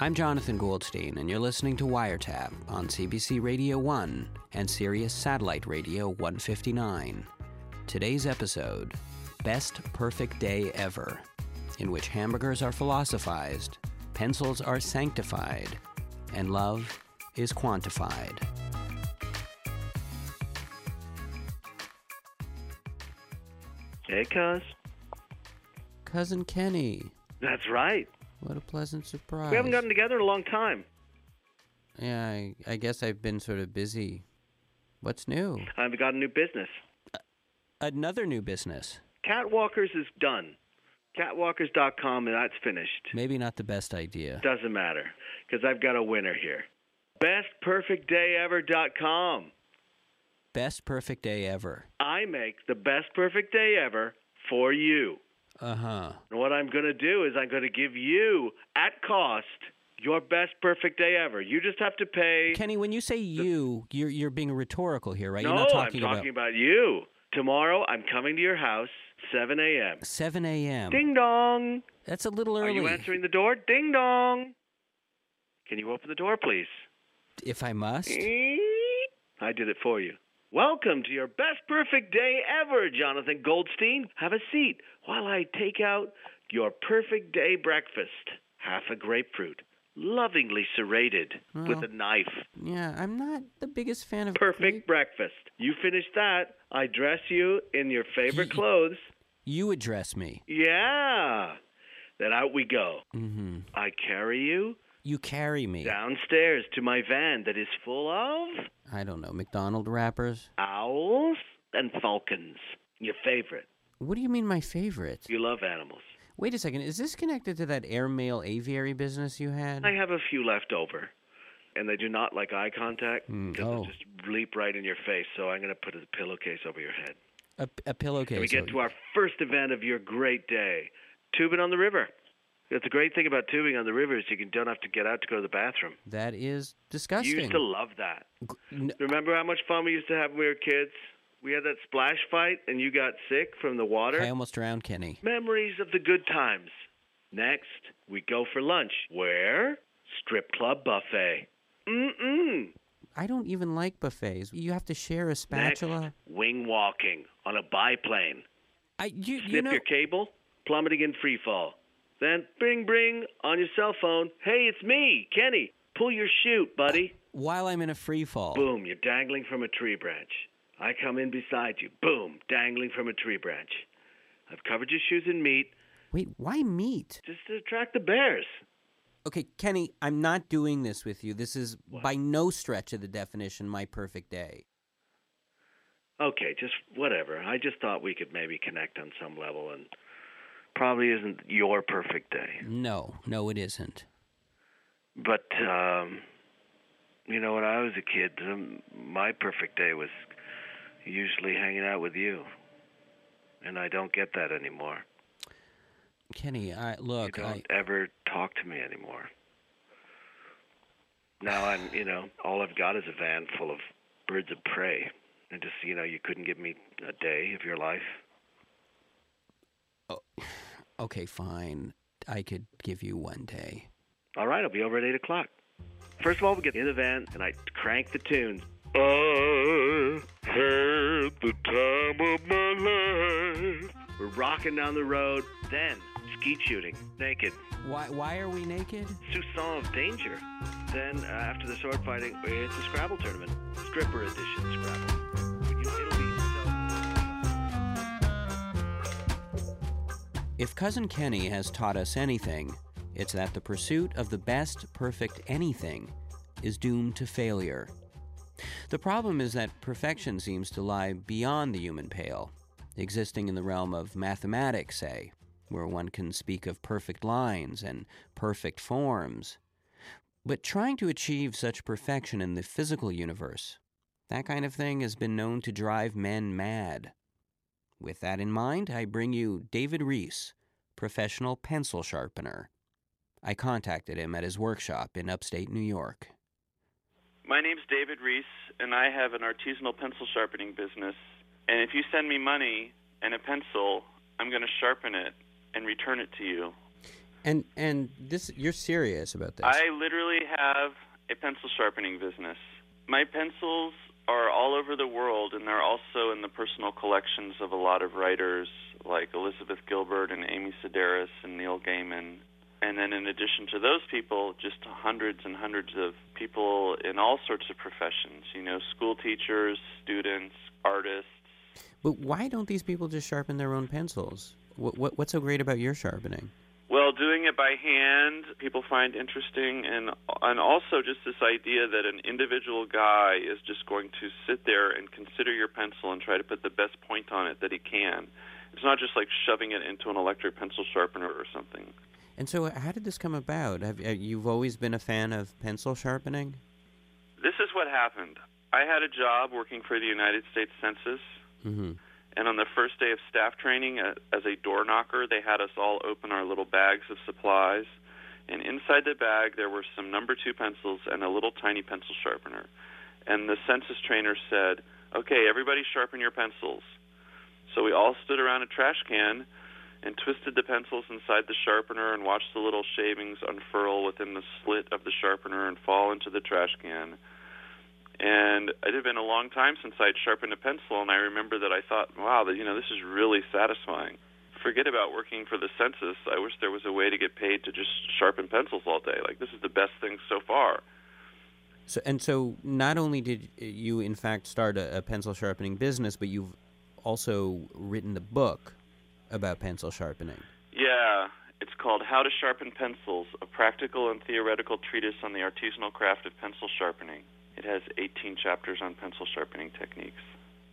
I'm Jonathan Goldstein, and you're listening to Wiretap on CBC Radio 1 and Sirius Satellite Radio 159. Today's episode Best Perfect Day Ever, in which hamburgers are philosophized, pencils are sanctified, and love is quantified. Hey, cuz. Cousin Kenny, That's right. What a pleasant surprise. We haven't gotten together in a long time. Yeah, I, I guess I've been sort of busy. What's new? I've got a new business. Another new business. Catwalkers is done. Catwalkers.com, and that's finished. Maybe not the best idea. Doesn't matter, because I've got a winner here. BestPerfectDayEver.com. Best perfect day ever. I make the best perfect day ever for you. Uh huh. And what I'm going to do is I'm going to give you, at cost, your best perfect day ever. You just have to pay. Kenny, when you say you, you're you're being rhetorical here, right? no, you're not I'm talking talking about you. Tomorrow, I'm coming to your house, 7 a.m. 7 a.m. Ding dong. That's a little early. Are early. you answering the door? Ding dong. Can you open the door, please? If I must. I did it for you. Welcome to your best perfect day ever, Jonathan Goldstein. Have a seat while I take out your perfect day breakfast. Half a grapefruit, lovingly serrated with a knife. Yeah, I'm not the biggest fan of Perfect grape- breakfast. You finish that, I dress you in your favorite clothes. You address me. Yeah. Then out we go. Mm-hmm. I carry you You carry me. downstairs to my van that is full of I don't know. McDonald wrappers. owls and falcons. Your favorite. What do you mean, my favorite? You love animals. Wait a second. Is this connected to that airmail aviary business you had? I have a few left over, and they do not like eye contact Mm, because oh. they just leap right in your face. So I'm going to put a pillowcase over your head. A, a pillowcase. And we get to our first event of your great day, tubing on the river. That's the great thing about tubing on the river is you can, don't have to get out to go to the bathroom. That is disgusting. You used to love that. Remember how much fun we used to have when we were kids? We had that splash fight, and you got sick from the water. I almost drowned Kenny. Memories of the good times. Next, we go for lunch. Where? Strip club buffet. Mm-mm. I don't even like buffets. You have to share a spatula. Next, wing walking on a biplane. I you Snip you know your cable, plummeting in free fall. Then bring bring on your cell phone. Hey, it's me, Kenny. Pull your chute, buddy. while I'm in a free fall. Boom, you're dangling from a tree branch. I come in beside you. Boom, dangling from a tree branch. I've covered your shoes in meat Wait, why meat? just to attract the bears. Okay, Kenny, I'm not doing this with you. This is by no stretch of the definition my perfect day. Okay, just whatever. I just thought we could maybe connect on some level, and probably isn't your perfect day. No, no, it isn't. But um, you know, when I was a kid, my perfect day was usually hanging out with you, and I don't get that anymore. Kenny, I look, you don't ever talk to me anymore. Now I'm, you know, all I've got is a van full of birds of prey, and just, you know, you couldn't give me a day of your life. Okay, fine. I could give you one day. All right, I'll be over at eight o'clock. First of all, we get in the van and I crank the tunes. I had the time of my life. We're rocking down the road. Then skeet shooting, naked. Why why are we naked? Soupçon of danger. Then uh, after the sword fighting, it's a Scrabble tournament, stripper edition Scrabble. If Cousin Kenny has taught us anything, it's that the pursuit of the best perfect anything is doomed to failure. The problem is that perfection seems to lie beyond the human pale, existing in the realm of mathematics, say, where one can speak of perfect lines and perfect forms. But trying to achieve such perfection in the physical universe, that kind of thing has been known to drive men mad. With that in mind, I bring you David Rees, professional pencil sharpener. I contacted him at his workshop in upstate New York. My name's David Rees, and I have an artisanal pencil sharpening business. And if you send me money and a pencil, I'm going to sharpen it and return it to you. And and this you're serious about this? I literally have a pencil sharpening business. My pencils are all over the world, and they're also in the personal collections of a lot of writers like Elizabeth Gilbert and Amy Sedaris and Neil Gaiman. And then, in addition to those people, just hundreds and hundreds of people in all sorts of professions. You know, school teachers, students, artists. But why don't these people just sharpen their own pencils? What, what what's so great about your sharpening? Well, doing it by hand, people find interesting, and and also just this idea that an individual guy is just going to sit there and consider your pencil and try to put the best point on it that he can. It's not just like shoving it into an electric pencil sharpener or something. And so, how did this come about? Have you've always been a fan of pencil sharpening? This is what happened. I had a job working for the United States Census. Mm-hmm. And on the first day of staff training, uh, as a door knocker, they had us all open our little bags of supplies. And inside the bag, there were some number two pencils and a little tiny pencil sharpener. And the census trainer said, Okay, everybody sharpen your pencils. So we all stood around a trash can and twisted the pencils inside the sharpener and watched the little shavings unfurl within the slit of the sharpener and fall into the trash can. And it had been a long time since I'd sharpened a pencil, and I remember that I thought, wow, that you know, this is really satisfying. Forget about working for the census. I wish there was a way to get paid to just sharpen pencils all day. Like this is the best thing so far. So and so, not only did you in fact start a, a pencil sharpening business, but you've also written the book about pencil sharpening. Yeah, it's called How to Sharpen Pencils: A Practical and Theoretical Treatise on the Artisanal Craft of Pencil Sharpening. It has 18 chapters on pencil sharpening techniques.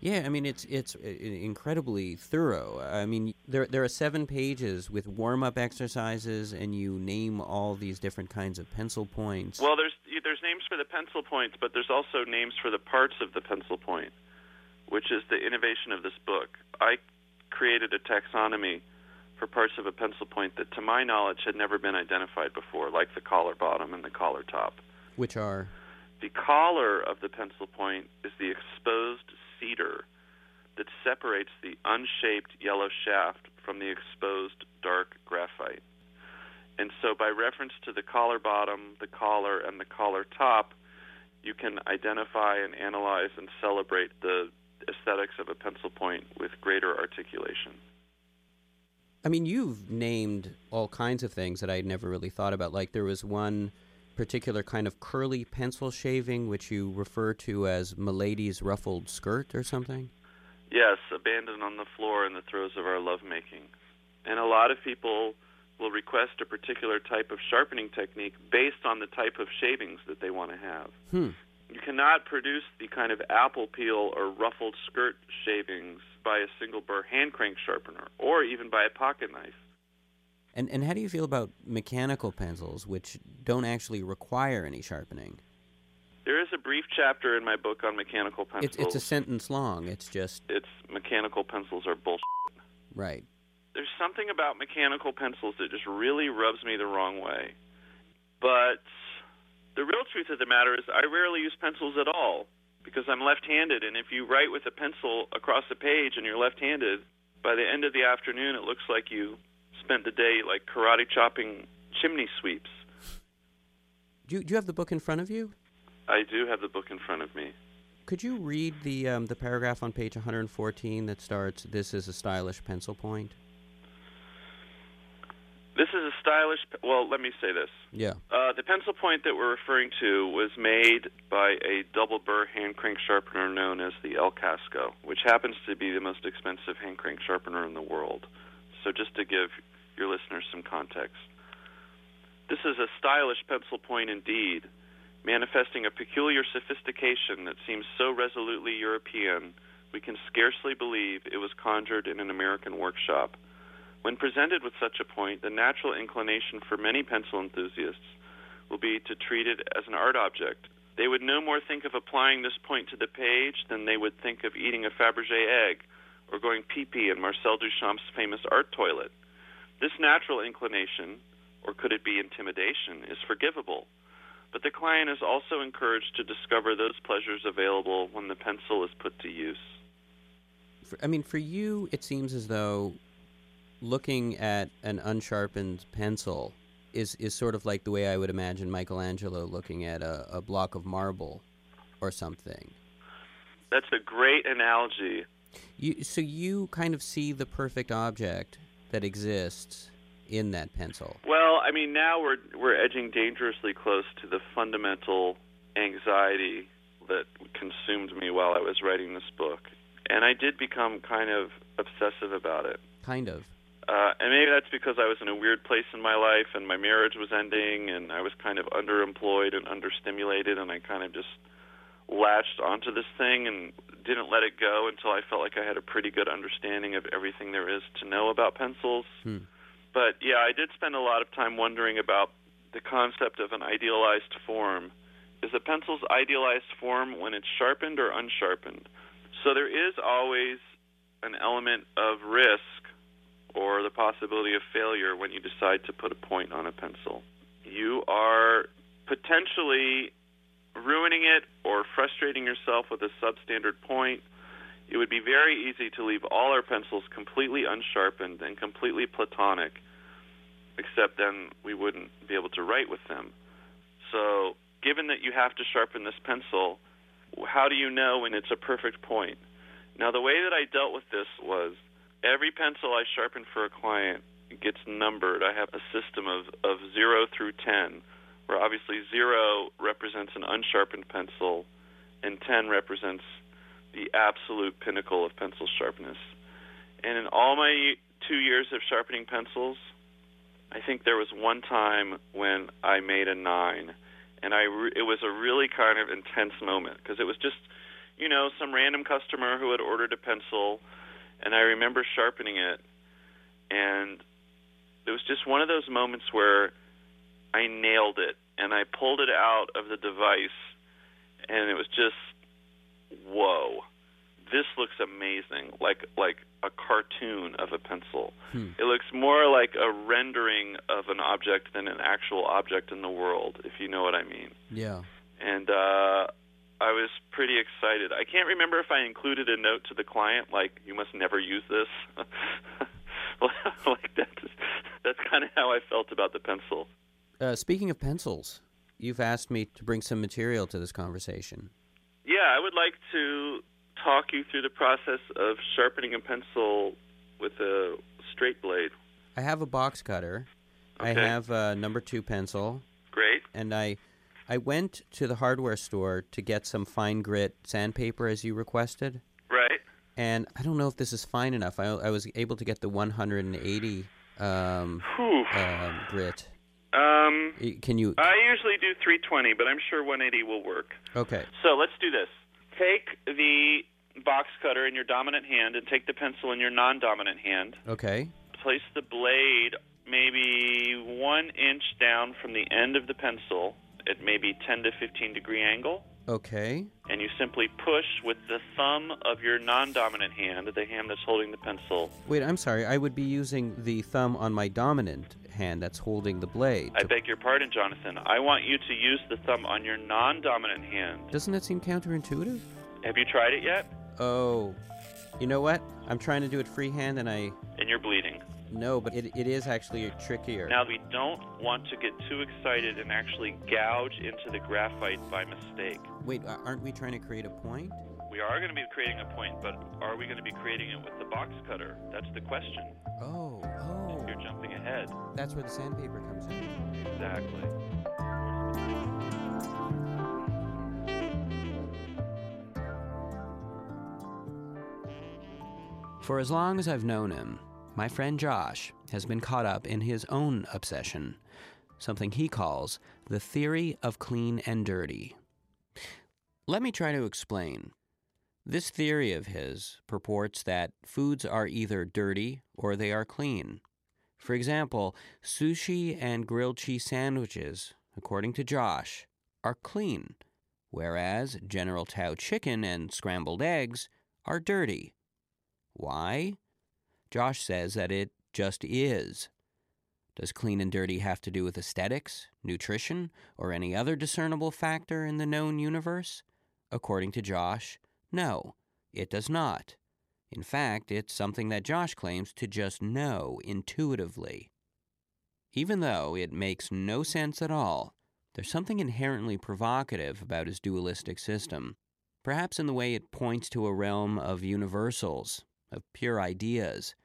Yeah, I mean it's it's uh, incredibly thorough. I mean there there are seven pages with warm up exercises, and you name all these different kinds of pencil points. Well, there's there's names for the pencil points, but there's also names for the parts of the pencil point, which is the innovation of this book. I created a taxonomy for parts of a pencil point that, to my knowledge, had never been identified before, like the collar bottom and the collar top. Which are the collar of the pencil point is the exposed cedar that separates the unshaped yellow shaft from the exposed dark graphite. And so, by reference to the collar bottom, the collar, and the collar top, you can identify and analyze and celebrate the aesthetics of a pencil point with greater articulation. I mean, you've named all kinds of things that I'd never really thought about. Like, there was one particular kind of curly pencil shaving, which you refer to as Milady's ruffled skirt or something? Yes, abandoned on the floor in the throes of our lovemaking. And a lot of people will request a particular type of sharpening technique based on the type of shavings that they want to have. Hmm. You cannot produce the kind of apple peel or ruffled skirt shavings by a single burr hand crank sharpener or even by a pocket knife. And and how do you feel about mechanical pencils, which don't actually require any sharpening? There is a brief chapter in my book on mechanical pencils. It's, it's a sentence long. It's just it's mechanical pencils are bullshit. Right. There's something about mechanical pencils that just really rubs me the wrong way. But the real truth of the matter is I rarely use pencils at all because I'm left-handed and if you write with a pencil across a page and you're left-handed, by the end of the afternoon it looks like you spent the day like karate chopping chimney sweeps. Do you, do you have the book in front of you? I do have the book in front of me. Could you read the um, the paragraph on page 114 that starts, "This is a stylish pencil point." This is a stylish. Well, let me say this. Yeah. Uh, the pencil point that we're referring to was made by a double burr hand crank sharpener known as the El Casco, which happens to be the most expensive hand crank sharpener in the world. So, just to give your listeners some context, this is a stylish pencil point indeed, manifesting a peculiar sophistication that seems so resolutely European we can scarcely believe it was conjured in an American workshop. When presented with such a point, the natural inclination for many pencil enthusiasts will be to treat it as an art object. They would no more think of applying this point to the page than they would think of eating a Fabergé egg or going pee pee in Marcel Duchamp's famous art toilet. This natural inclination, or could it be intimidation, is forgivable. But the client is also encouraged to discover those pleasures available when the pencil is put to use. I mean, for you, it seems as though looking at an unsharpened pencil is is sort of like the way I would imagine Michelangelo looking at a, a block of marble or something. That's a great analogy. You so you kind of see the perfect object that exists in that pencil. Well, I mean, now we're we're edging dangerously close to the fundamental anxiety that consumed me while I was writing this book, and I did become kind of obsessive about it. Kind of. Uh, and maybe that's because I was in a weird place in my life, and my marriage was ending, and I was kind of underemployed and understimulated, and I kind of just latched onto this thing and didn't let it go until I felt like I had a pretty good understanding of everything there is to know about pencils. Hmm. But yeah, I did spend a lot of time wondering about the concept of an idealized form. Is a pencil's idealized form when it's sharpened or unsharpened? So there is always an element of risk or the possibility of failure when you decide to put a point on a pencil. You are potentially ruining it or frustrating yourself with a substandard point. It would be very easy to leave all our pencils completely unsharpened and completely platonic, except then we wouldn't be able to write with them. So, given that you have to sharpen this pencil, how do you know when it's a perfect point? Now, the way that I dealt with this was every pencil I sharpen for a client gets numbered. I have a system of, of 0 through 10, where obviously 0 represents an unsharpened pencil and 10 represents the absolute pinnacle of pencil sharpness. And in all my two years of sharpening pencils, I think there was one time when I made a 9 and I re- it was a really kind of intense moment because it was just you know some random customer who had ordered a pencil and I remember sharpening it, and it was just one of those moments where I nailed it, and I pulled it out of the device, and it was just, whoa, this looks amazing, like like a cartoon of a pencil. Hmm. It looks more like a rendering of an object than an actual object in the world, if you know what I mean. Yeah. And uh, I was pretty excited. I can't remember if I included a note to the client like you must never use this. like that's that's kind of how I felt about the pencil. Uh, speaking of pencils, you've asked me to bring some material to this conversation. Yeah, I would like to talk you through the process of sharpening a pencil with a straight blade. I have a box cutter. Okay. I have a number two pencil, Great. and I I went to the hardware store to get some fine grit sandpaper as you requested. Right. And I don't know if this is fine enough. I, I was able to get the 180 um, um, grit. Can you? I usually do 320, but I'm sure 180 will work. Okay. So let's do this. Take the box cutter in your dominant hand and take the pencil in your non dominant hand. Okay. Place the blade maybe one inch down from the end of the pencil at maybe 10 to 15 degree angle. Okay. And you simply push with the thumb of your non dominant hand, the hand that's holding the pencil. Wait, I'm sorry. I would be using the thumb on my dominant hand that's holding the blade. I beg your pardon, Jonathan. I want you to use the thumb on your non dominant hand. Doesn't that seem counterintuitive? Have you tried it yet? Oh, you know what? I'm trying to do it freehand, and I And you're bleeding. no, but it, it is actually trickier. Now, we don't want to get too excited and actually gouge into the graphite by mistake. Wait, aren't we trying to create a point? We are going to be creating a point, but are we going to be creating it with the box cutter? That's the question. Oh, oh, You're jumping ahead. that's where the sandpaper comes in. Exactly. For as long as I've known him, my friend Josh has been caught up in his own obsession, something he calls the theory of clean and dirty. Let me try to explain. This theory of his purports that foods are either dirty or they are clean. For example, sushi and grilled cheese sandwiches, according to Josh, are clean, whereas General Tao chicken and scrambled eggs are dirty. Why? Josh says that it just is. Does clean and dirty have to do with aesthetics, nutrition, or any other discernible factor in the known universe? According to Josh, no, it does not. In fact, it's something that Josh claims to just know intuitively. Even though it makes no sense at all, there's something inherently provocative about his dualistic system, perhaps in the way it points to a realm of universals, of pure ideas,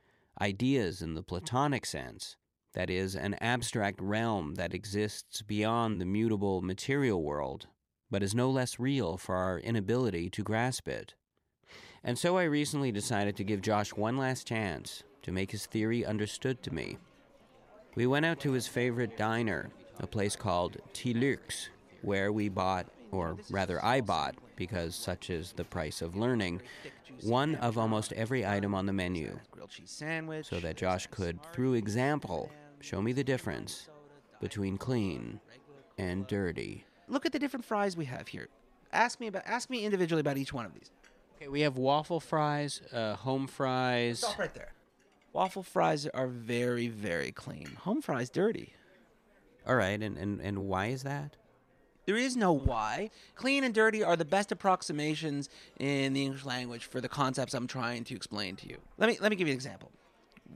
ideas in the Platonic sense, that is, an abstract realm that exists beyond the mutable material world, but is no less real for our inability to grasp it. And so I recently decided to give Josh one last chance to make his theory understood to me. We went out to his favorite diner, a place called Tilux, where we bought, or rather I bought, because such is the price of learning, one of almost every item on the menu, so that Josh could, through example, show me the difference between clean and dirty. Look at the different fries we have here. Ask me about ask me individually about each one of these. Okay, we have waffle fries, uh, home fries. Stop right there. Waffle fries are very, very clean. Home fries dirty. All right, and, and, and why is that? There is no why. Clean and dirty are the best approximations in the English language for the concepts I'm trying to explain to you. Let me let me give you an example.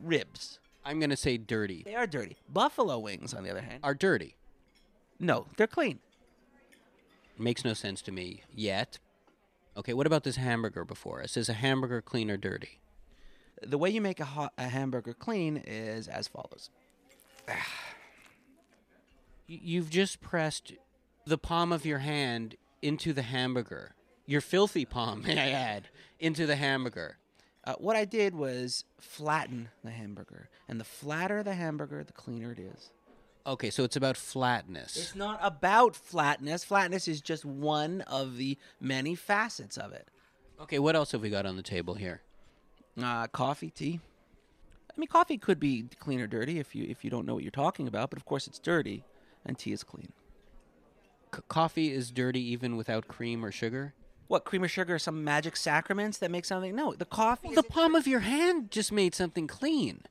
Ribs. I'm going to say dirty. They are dirty. Buffalo wings, on the other hand, Are dirty. no, they're clean. Makes no sense to me yet. Okay, what about this hamburger before us? Is a hamburger clean or dirty? The way you make a, hot, a hamburger clean is as follows. You've just pressed the palm of your hand into the hamburger. Your filthy palm, may I add, into the hamburger. Uh, what I did was flatten the hamburger, and the flatter the hamburger, the cleaner it is. Okay, so it's about flatness. It's not about flatness. Flatness is just one of the many facets of it. Okay, what else have we got on the table here? Uh, coffee, tea. I mean, coffee could be clean or dirty if you if you don't know what you're talking about, but of course it's dirty, and tea is clean. C- coffee is dirty even without cream or sugar? What cream or sugar? Some magic sacraments that make something? No, the coffee. The palm of your hand just made something clean.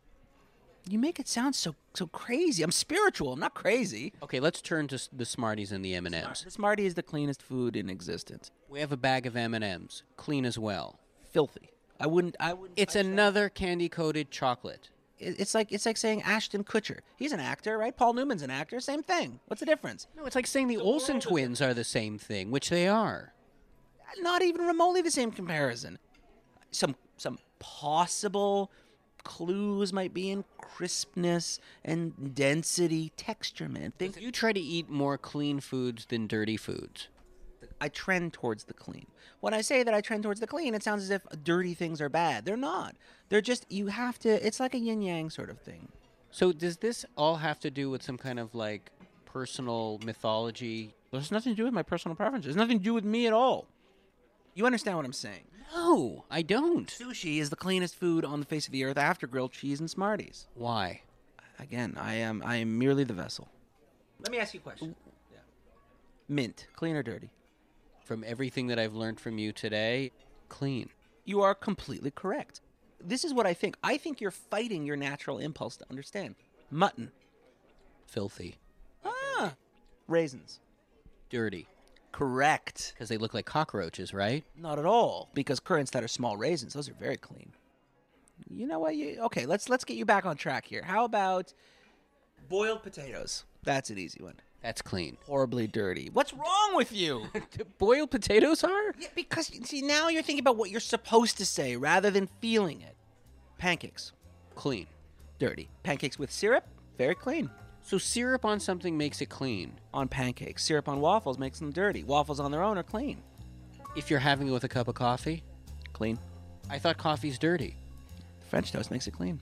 You make it sound so so crazy. I'm spiritual. I'm not crazy. Okay, let's turn to the Smarties and the M&Ms. The Smartie is the cleanest food in existence. We have a bag of M&Ms, clean as well. Filthy. I wouldn't. I wouldn't. It's another candy-coated chocolate. It's like it's like saying Ashton Kutcher. He's an actor, right? Paul Newman's an actor. Same thing. What's the difference? No, it's like saying the Olsen twins are the same thing, which they are. Not even remotely the same comparison. Some some possible clues might be in crispness and density, texture. Man, think You try to eat more clean foods than dirty foods. I trend towards the clean. When I say that I trend towards the clean, it sounds as if dirty things are bad. They're not. They're just you have to. It's like a yin yang sort of thing. So does this all have to do with some kind of like personal mythology? There's nothing to do with my personal preferences. There's nothing to do with me at all. You understand what I'm saying? No, I don't. Sushi is the cleanest food on the face of the earth after grilled cheese and Smarties. Why? Again, I am I am merely the vessel. Let me ask you a question. Yeah. Mint, clean or dirty? From everything that I've learned from you today, clean. You are completely correct. This is what I think. I think you're fighting your natural impulse to understand. Mutton. Filthy. Ah. Raisins. Dirty. Correct. Because they look like cockroaches, right? Not at all. Because currants that are small raisins, those are very clean. You know what? You, okay, let's let's get you back on track here. How about boiled potatoes? That's an easy one. That's clean. Horribly dirty. What's wrong with you? Boiled potatoes are? yeah, because see now you're thinking about what you're supposed to say rather than feeling it. Pancakes, Clean. dirty. Pancakes with syrup, very clean. So syrup on something makes it clean. On pancakes, syrup on waffles makes them dirty. Waffles on their own are clean. If you're having it with a cup of coffee, Clean. I thought coffee's dirty. French toast makes it clean.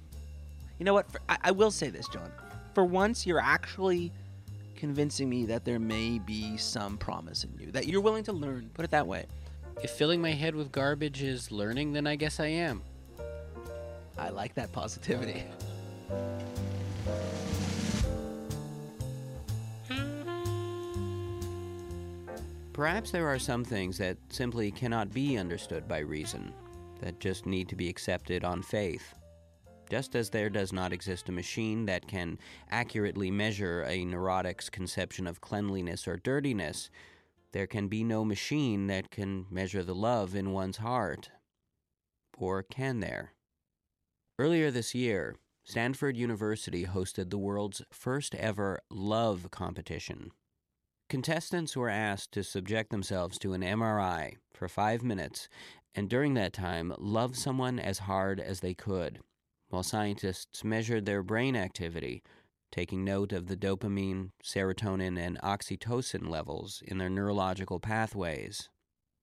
You know what? For, I, I will say this, John. For once, you're actually convincing me that there may be some promise in you, that you're willing to learn. Put it that way. If filling my head with garbage is learning, then I guess I am. I like that positivity. Perhaps there are some things that simply cannot be understood by reason, that just need to be accepted on faith. Just as there does not exist a machine that can accurately measure a neurotic's conception of cleanliness or dirtiness, there can be no machine that can measure the love in one's heart. Or can there? Earlier this year, Stanford University hosted the world's first ever love competition. Contestants were asked to subject themselves to an MRI for five minutes and during that time love someone as hard as they could, while scientists measured their brain activity, taking note of the dopamine, serotonin, and oxytocin levels in their neurological pathways.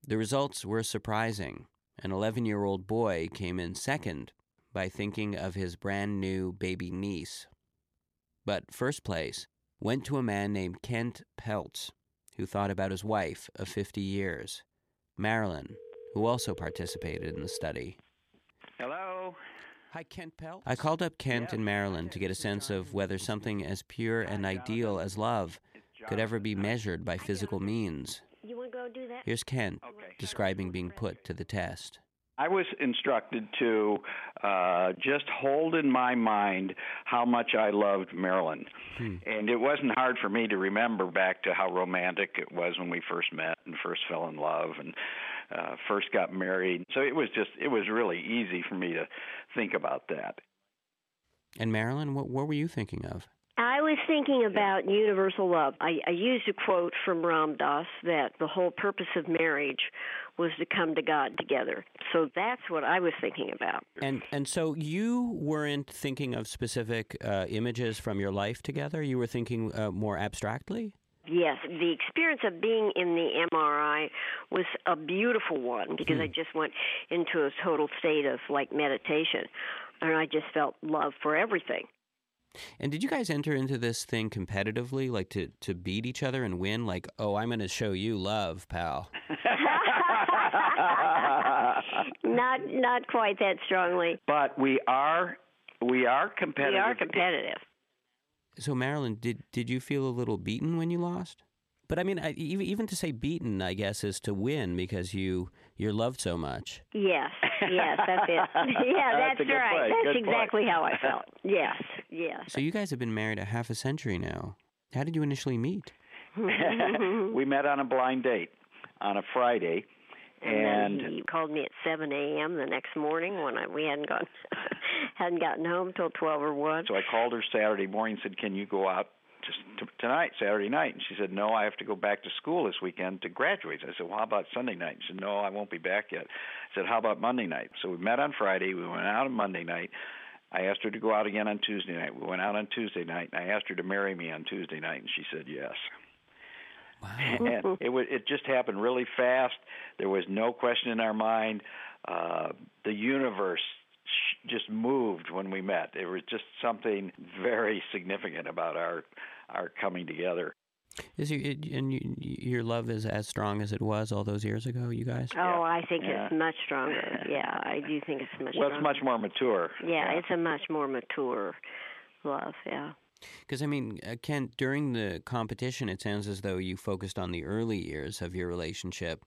The results were surprising. An 11 year old boy came in second by thinking of his brand new baby niece. But first place went to a man named Kent Peltz, who thought about his wife of 50 years, Marilyn, who also participated in the study. Hello. Hi, Kent Peltz. I called up Kent Yes. and Marilyn to get a sense of whether something as pure and ideal as love could ever be measured by physical means. You want to go do that? Here's Kent Okay. describing being put to the test. I was instructed to uh, just hold in my mind how much I loved Marilyn. Hmm. And it wasn't hard for me to remember back to how romantic it was when we first met and first fell in love and uh, first got married. So it was just, it was really easy for me to think about that. And Marilyn, what, what were you thinking of? I was thinking about universal love. I, I used a quote from Ram Dass that the whole purpose of marriage was to come to God together. So that's what I was thinking about. And and so you weren't thinking of specific uh, images from your life together. You were thinking uh, more abstractly. Yes, the experience of being in the MRI was a beautiful one because I just went into a total state of like meditation and I just felt love for everything. And did you guys enter into this thing competitively, like to to beat each other and win? Like, oh, I'm going to show you love, pal. not not quite that strongly. but we are, we are competitive. We are competitive. So Marilyn, did did you feel a little beaten when you lost? But I mean, I, even even to say beaten, I guess, is to win because you you're loved so much. Yes, yes, that's it. yeah, That's that's, right. point, That's good point. exactly how I felt. Yes, yes. So you guys have been married a half a century now. How did you initially meet? we met on a blind date on a Friday. And, And then he called me at 7 a.m. the next morning when I, we hadn't gone, hadn't gotten home till 12 or 1. So I called her Saturday morning and said, "Can you go out just t- tonight, Saturday night?" And she said, "No, I have to go back to school this weekend to graduate." I said, "Well, how about Sunday night?" And She said, "No, I won't be back yet." I said, "How about Monday night?" So we met on Friday. We went out on Monday night. I asked her to go out again on Tuesday night. We went out on Tuesday night, and I asked her to marry me on Tuesday night, and she said yes. Wow. and it was it just happened really fast. There was no question in our mind. Uh, the universe sh- just moved when we met. There was just something very significant about our our coming together. Is your and you, your love is as strong as it was all those years ago, you guys? Oh, I think Yeah. it's much stronger. Yeah, I do think it's much Well, stronger. it's much more mature. Yeah, it's a much more mature love, yeah. Because I mean, uh, Ken, during the competition, it sounds as though you focused on the early years of your relationship.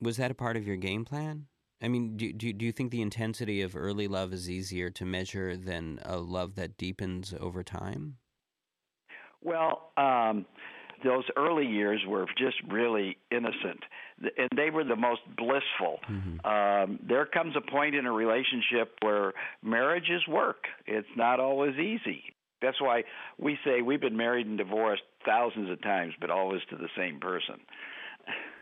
Was that a part of your game plan? I mean, do, do, do you think the intensity of early love is easier to measure than a love that deepens over time? Well, um, those early years were just really innocent, and they were the most blissful. Um, there comes a point in a relationship where marriage is work. It's not always easy. That's why we say we've been married and divorced thousands of times, but always to the same person.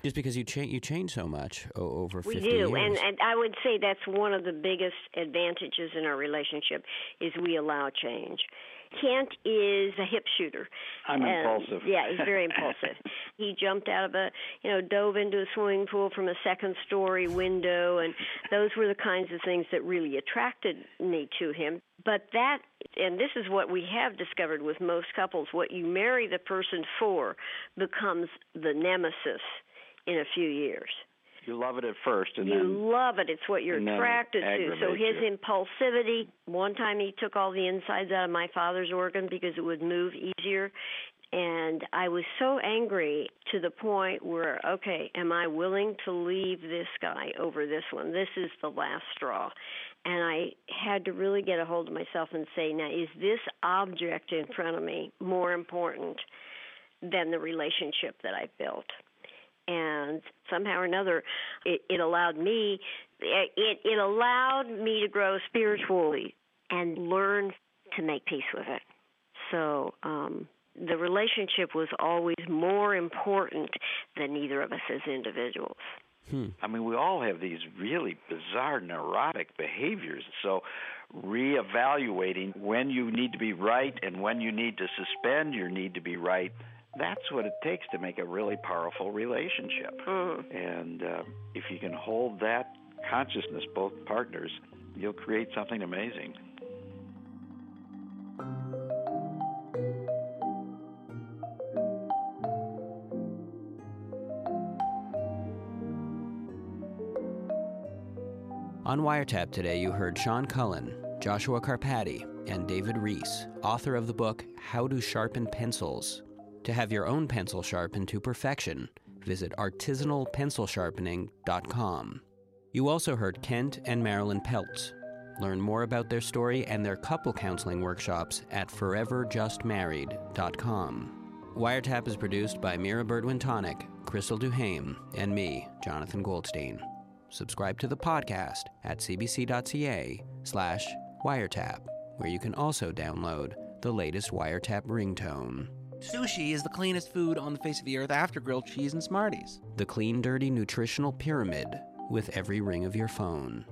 Just because you change, you change so much o- over We fifty do, years. and and I would say that's one of the biggest advantages in our relationship is we allow change. Kent is a hip shooter. I'm And- impulsive. Yeah, he's very impulsive. He jumped out of a, you know, dove into a swimming pool from a second story window, and those were the kinds of things that really attracted me to him. But that, and this is what we have discovered with most couples, what you marry the person for becomes the nemesis in a few years. You love it at first, and you then love it. It's what you're and then it attracted to. So his you. impulsivity. One time he took all the insides out of my father's organ because it would move easier. And I was so angry to the point where, okay, am I willing to leave this guy over this one? This is the last straw. And I had to really get a hold of myself and say, now, is this object in front of me more important than the relationship that I built? And somehow or another it, it allowed me it, it it allowed me to grow spiritually and learn to make peace with it. So um, the relationship was always more important than either of us as individuals. Hmm. I mean, we all have these really bizarre neurotic behaviors. So, reevaluating when you need to be right and when you need to suspend your need to be right, that's what it takes to make a really powerful relationship. Mm. And uh, if you can hold that consciousness, both partners, you'll create something amazing. On Wiretap today, you heard Sean Cullen, Joshua Karpati, and David Rees, author of the book How to Sharpen Pencils. To have your own pencil sharpened to perfection, visit artisanalpencilsharpening.com. You also heard Kent and Marilyn Peltz. Learn more about their story and their couple counseling workshops at foreverjustmarried.com. Wiretap is produced by Mira Burt-Wintonick, Crystal Duhame, and me, Jonathan Goldstein. Subscribe to the podcast at cbc.ca slash wiretap, where you can also download the latest Wiretap ringtone. Sushi is the cleanest food on the face of the earth after grilled cheese and Smarties. The clean, dirty, nutritional pyramid with every ring of your phone.